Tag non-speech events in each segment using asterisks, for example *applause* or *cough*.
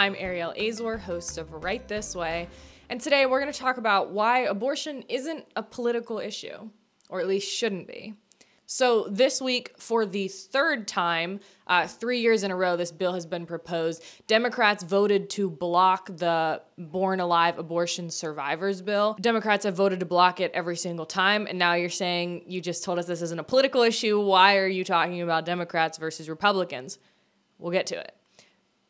I'm Ariel Azor, host of Right This Way, and today we're going to talk about why abortion isn't a political issue, or at least shouldn't be. So, this week, for the third time, uh, three years in a row, this bill has been proposed. Democrats voted to block the Born Alive Abortion Survivors Bill. Democrats have voted to block it every single time, and now you're saying you just told us this isn't a political issue. Why are you talking about Democrats versus Republicans? We'll get to it.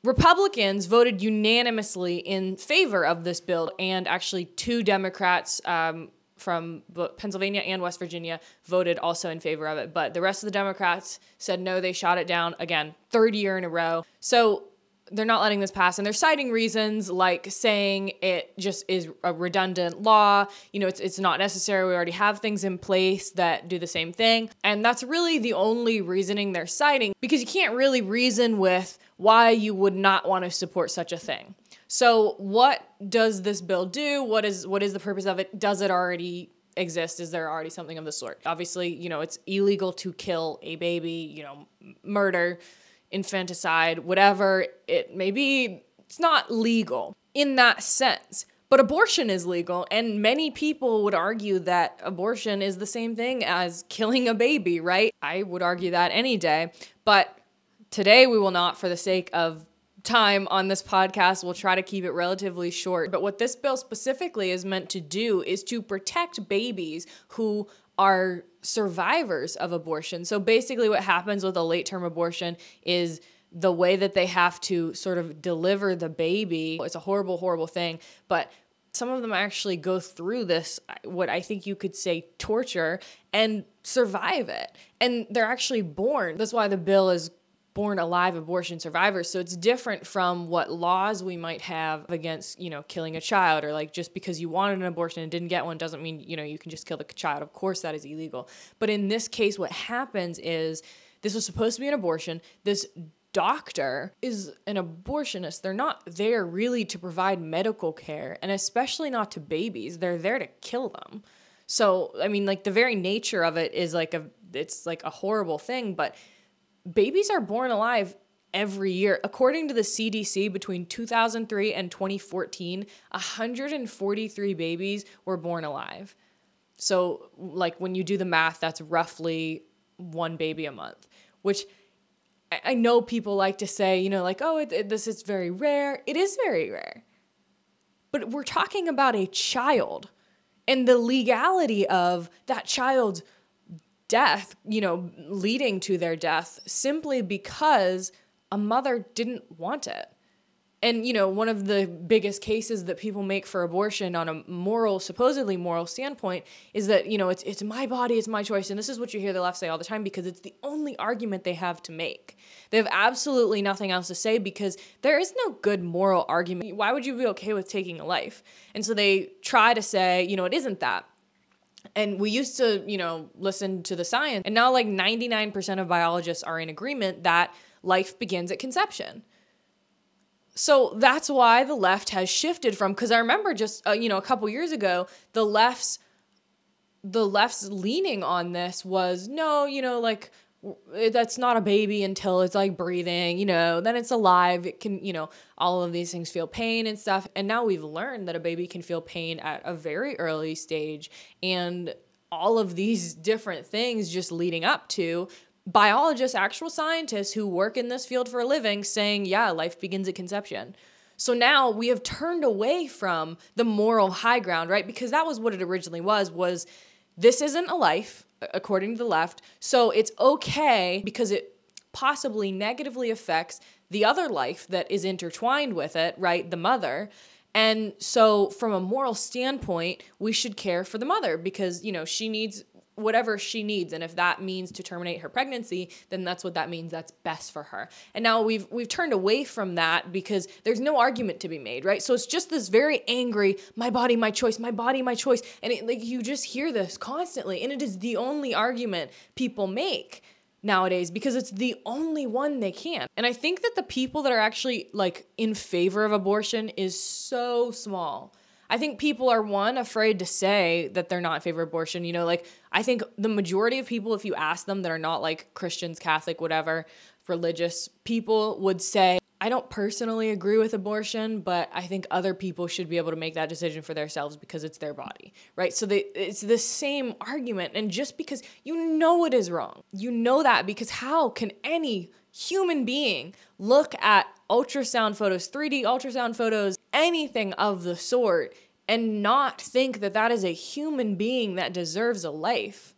Republicans voted unanimously in favor of this bill, and actually, two Democrats um, from Pennsylvania and West Virginia voted also in favor of it. But the rest of the Democrats said no, they shot it down again, third year in a row. So they're not letting this pass and they're citing reasons like saying it just is a redundant law you know it's, it's not necessary we already have things in place that do the same thing and that's really the only reasoning they're citing because you can't really reason with why you would not want to support such a thing so what does this bill do? What is what is the purpose of it? Does it already exist? Is there already something of the sort? Obviously, you know, it's illegal to kill a baby, you know, murder, infanticide, whatever it may be. It's not legal in that sense. But abortion is legal, and many people would argue that abortion is the same thing as killing a baby, right? I would argue that any day. But today we will not, for the sake of time on this podcast. We'll try to keep it relatively short. But what this bill specifically is meant to do is to protect babies who are survivors of abortion. So basically, what happens with a late term abortion is the way that they have to sort of deliver the baby. It's a horrible, horrible thing. But some of them actually go through this, uh, what I think you could say torture, and survive it. And they're actually born. That's why the bill is born alive abortion survivors. So it's different from what laws we might have against, you know, killing a child or like just because you wanted an abortion and didn't get one doesn't mean, you know, you can just kill the child. Of course that is illegal. But in this case what happens is this was supposed to be an abortion. This doctor is an abortionist. They're not there really to provide medical care and especially not to babies. They're there to kill them. So, I mean, like the very nature of it is like a it's like a horrible thing, but babies are born alive every year. According to the CDC, between 2003 and 2014, 143 babies were born alive. So, like, when you do the math, that's roughly one baby a month, which I know people like to say, you know, like, oh, it, it, this is very rare. It is very rare. But we're talking about a child and the legality of that child's death, you know, leading to their death simply because a mother didn't want it. And, you know, one of the biggest cases that people make for abortion on a moral, supposedly moral standpoint is that, you know, it's, it's my body, it's my choice. And this is what you hear the left say all the time because it's the only argument they have to make. They have absolutely nothing else to say because there is no good moral argument. Why would you be okay with taking a life? And so they try to say, you know, it isn't that and we used to, you know, listen to the science. And now, like 99% of biologists are in agreement that life begins at conception. So that's why the left has shifted from, because I remember just, uh, you know, a couple years ago, the left's the left's leaning on this was no, you know, like that's not a baby until it's like breathing, you know, then it's alive. It can, you know, all of these things feel pain and stuff. And now we've learned that a baby can feel pain at a very early stage. And all of these different things just leading up to biologists, actual scientists who work in this field for a living saying, yeah, life begins at conception. So now we have turned away from the moral high ground, right? Because that was what it originally was was this isn't a life according to the left. So it's okay because it possibly negatively affects the other life that is intertwined with it, right? The mother. And so, from a moral standpoint, we should care for the mother because, you know, she needs whatever she needs. And if that means to terminate her pregnancy then that's what that means. That's best for her. And now we've we've turned away from that because there's no argument to be made right? So it's just this very angry my body my choice my body my choice. And it, like you just hear this constantly. And it is the only argument people make nowadays because it's the only one they can. And I think that the people that are actually like in favor of abortion is so small. I think people are one afraid to say that they're not in favor of abortion. You know, like I think the majority of people, if you ask them that are not like Christians, Catholic, whatever, religious people would say I don't personally agree with abortion, but I think other people should be able to make that decision for themselves because it's their body, right? So they, it's the same argument. And just because you know it is wrong, you know that because how can any human being look at ultrasound photos, 3D ultrasound photos, anything of the sort, and not think that that is a human being that deserves a life?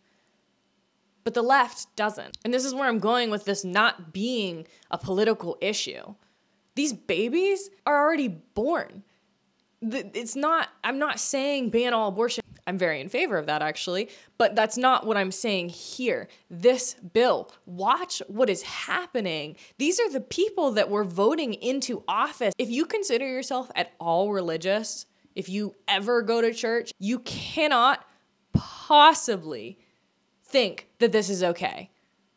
But the left doesn't. And this is where I'm going with this not being a political issue these babies are already born. It's not, I'm not saying ban all abortion. I'm very in favor of that actually, but that's not what I'm saying here. This bill, watch what is happening. These are the people that were voting into office. If you consider yourself at all religious, if you ever go to church, you cannot possibly think that this is okay.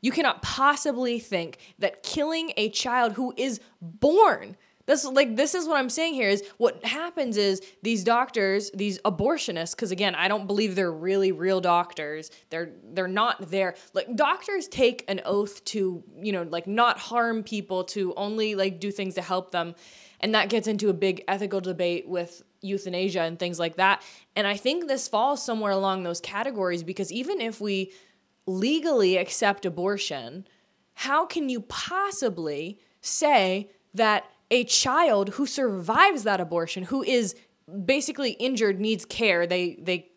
You cannot possibly think that killing a child who is born this like this is what I'm saying here is what happens is these doctors, these abortionists, because again, I don't believe they're really real doctors. They're they're not there. Like doctors take an oath to, you know, like not harm people, to only like do things to help them. And that gets into a big ethical debate with euthanasia and things like that. And I think this falls somewhere along those categories because even if we legally accept abortion, how can you possibly say that a child who survives that abortion, who is basically injured, needs care, they they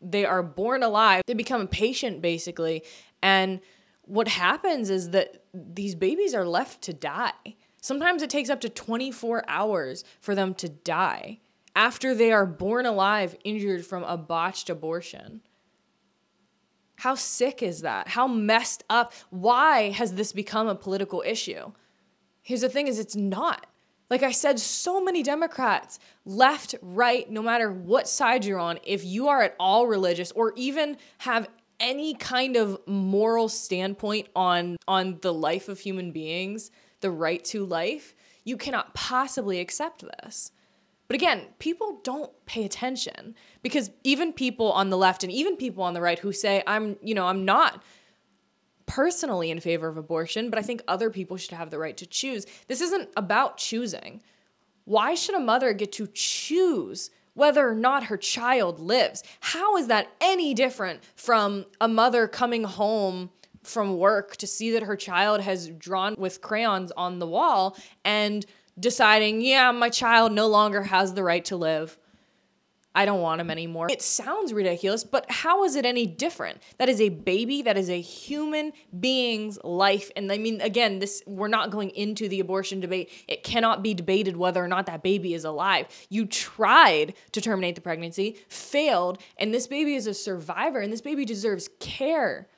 they are born alive, they become a patient basically, and what happens is that these babies are left to die. Sometimes it takes up to 24 hours for them to die after they are born alive injured from a botched abortion. How sick is that? How messed up? Why has this become a political issue? Here's the thing is it's not. Like I said, so many Democrats, left, right, no matter what side you're on, if you are at all religious or even have any kind of moral standpoint on on the life of human beings, the right to life, you cannot possibly accept this. But again, people don't pay attention because even people on the left and even people on the right who say, I'm, you know, I'm not personally in favor of abortion, but I think other people should have the right to choose. This isn't about choosing. Why should a mother get to choose whether or not her child lives? How is that any different from a mother coming home from work to see that her child has drawn with crayons on the wall and deciding, yeah, my child no longer has the right to live. I don't want him anymore. It sounds ridiculous, but how is it any different? That is a baby, that is a human being's life. And I mean, again, this we're not going into the abortion debate. It cannot be debated whether or not that baby is alive. You tried to terminate the pregnancy, failed, and this baby is a survivor, and this baby deserves care.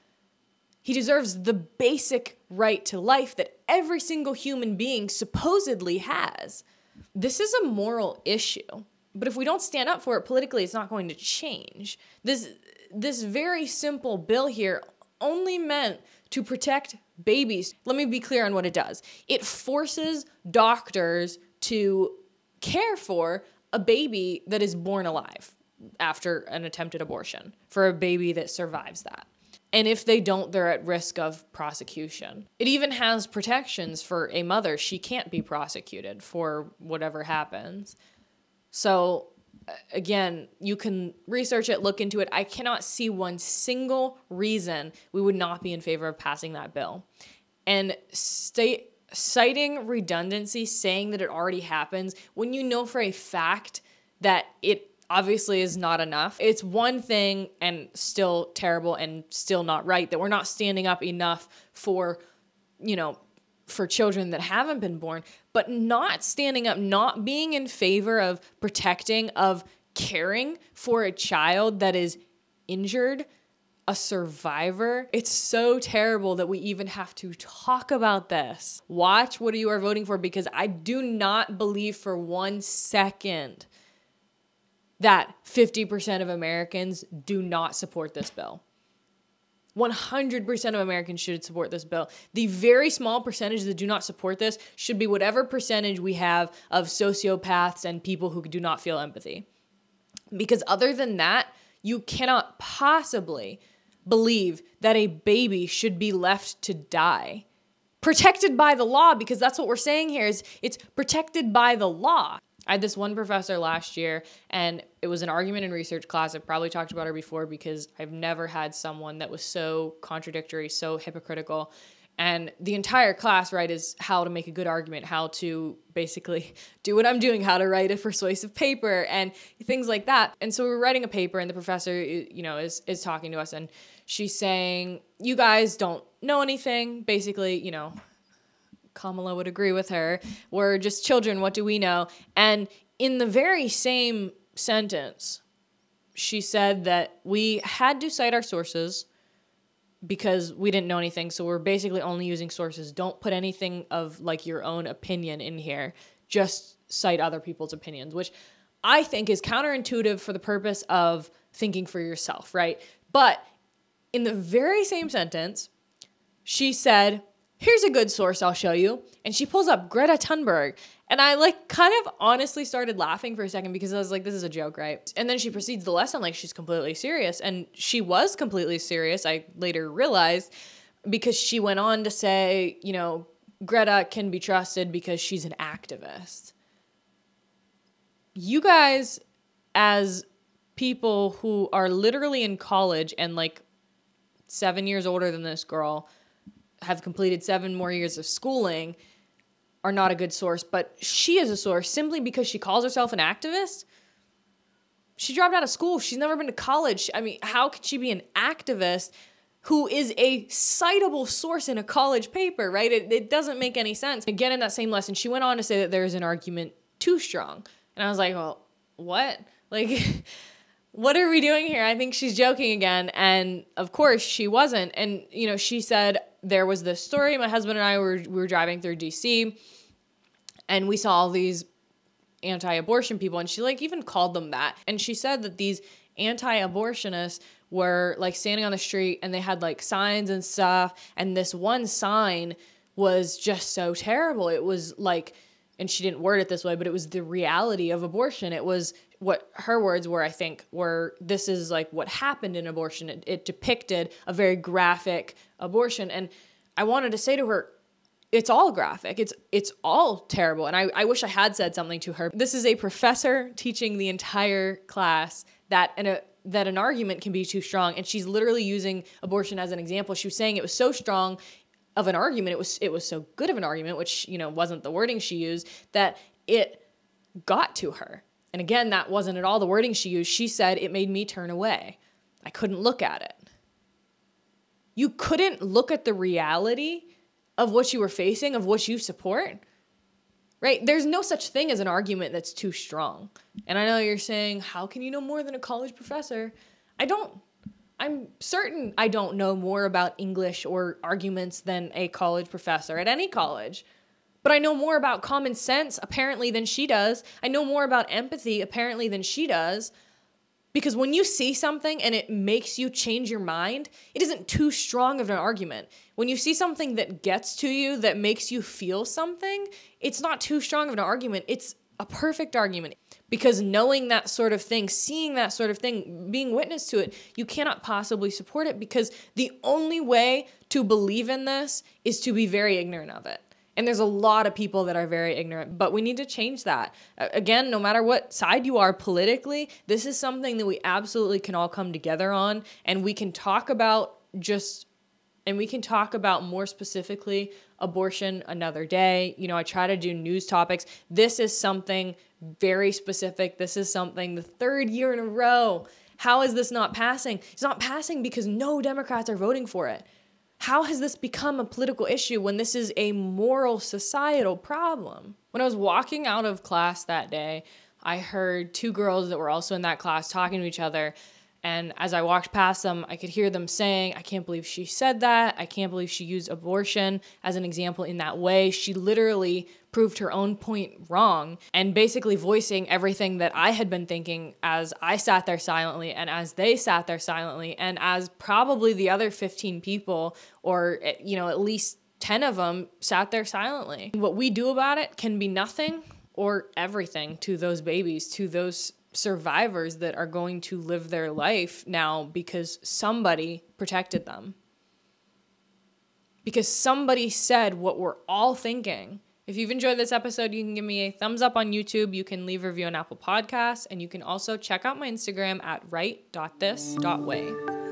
He deserves the basic right to life that every single human being supposedly has. This is a moral issue. But if we don't stand up for it politically, it's not going to change. This this very simple bill here only meant to protect babies. Let me be clear on what it does. It forces doctors to care for a baby that is born alive after an attempted abortion, for a baby that survives that. And if they don't, they're at risk of prosecution. It even has protections for a mother. She can't be prosecuted for whatever happens. So, again, you can research it, look into it. I cannot see one single reason we would not be in favor of passing that bill. And state citing redundancy, saying that it already happens when you know for a fact that it obviously is not enough. It's one thing and still terrible and still not right that we're not standing up enough for, you know, for children that haven't been born, but not standing up, not being in favor of protecting, of caring for a child that is injured, a survivor. It's so terrible that we even have to talk about this. Watch what you are voting for because I do not believe for one second that 50% of Americans do not support this bill. 100% of Americans should support this bill. The very small percentage that do not support this should be whatever percentage we have of sociopaths and people who do not feel empathy. Because other than that, you cannot possibly believe that a baby should be left to die protected by the law because that's what we're saying here is it's protected by the law. I had this one professor last year, and it was an argument in research class. I've probably talked about her before because I've never had someone that was so contradictory, so hypocritical. And the entire class, right, is how to make a good argument, how to basically *laughs* do what I'm doing, how to write a persuasive paper, and things like that. And so we we're writing a paper, and the professor, you know, is is talking to us, and she's saying, "You guys don't know anything." Basically, you know, Kamala would agree with her. We're just children. What do we know? And in the very same sentence, she said that we had to cite our sources because we didn't know anything. So we're basically only using sources. Don't put anything of like your own opinion in here. Just cite other people's opinions, which I think is counterintuitive for the purpose of thinking for yourself, right? But in the very same sentence, she said, here's a good source I'll show you. And she pulls up Greta Thunberg. And I like kind of honestly started laughing for a second because I was like, this is a joke, right? And then she proceeds the lesson like she's completely serious. And she was completely serious, I later realized, because she went on to say, you know, Greta can be trusted because she's an activist. You guys, as people who are literally in college and like seven years older than this girl, have completed seven more years of schooling are not a good source, but she is a source simply because she calls herself an activist. She dropped out of school. She's never been to college. I mean, how could she be an activist who is a citable source in a college paper, right? It, it doesn't make any sense. Again, in that same lesson, she went on to say that there is an argument too strong. And I was like, well, what? Like, *laughs* what are we doing here? I think she's joking again. And of course, she wasn't. And, you know, she said, there was this story. My husband and I were, we were driving through DC and we saw all these anti abortion people. And she, like, even called them that. And she said that these anti abortionists were, like, standing on the street and they had, like, signs and stuff. And this one sign was just so terrible. It was like, and she didn't word it this way, but it was the reality of abortion. It was what her words were, I think, were this is like what happened in abortion. It, it depicted a very graphic abortion. And I wanted to say to her, it's all graphic. It's it's all terrible. And I, I wish I had said something to her. This is a professor teaching the entire class that an, a, that an argument can be too strong. And she's literally using abortion as an example. She was saying it was so strong of an argument, it was it was so good of an argument, which, you know, wasn't the wording she used, that it got to her. And again, that wasn't at all the wording she used. She said it made me turn away. I couldn't look at it. You couldn't look at the reality of what you were facing, of what you support. Right? There's no such thing as an argument that's too strong. And I know you're saying, how can you know more than a college professor? I don't. I'm certain I don't know more about English or arguments than a college professor at any college. But I know more about common sense, apparently, than she does. I know more about empathy, apparently, than she does. Because when you see something and it makes you change your mind, it isn't too strong of an argument. When you see something that gets to you, that makes you feel something, it's not too strong of an argument. It's a perfect argument. Because knowing that sort of thing, seeing that sort of thing, being witness to it, you cannot possibly support it because the only way to believe in this is to be very ignorant of it. And there's a lot of people that are very ignorant, but we need to change that. Again, no matter what side you are politically, this is something that we absolutely can all come together on and we can talk about just and we can talk about more specifically abortion another day. You know, I try to do news topics. This is something very specific. This is something the third year in a row. How is this not passing? It's not passing because no Democrats are voting for it. How has this become a political issue when this is a moral societal problem? When I was walking out of class that day, I heard two girls that were also in that class talking to each other and as I walked past them, I could hear them saying, I can't believe she said that. I can't believe she used abortion as an example in that way. She literally proved her own point wrong and basically voicing everything that I had been thinking as I sat there silently and as they sat there silently and as probably the other 15 people or, you know, at least 10 of them sat there silently. What we do about it can be nothing or everything to those babies, to those survivors that are going to live their life now because somebody protected them. because somebody said what we're all thinking. If you've enjoyed this episode, you can give me a thumbs up on YouTube. You can leave a review on Apple Podcasts, and you can also check out my Instagram at right.this.way.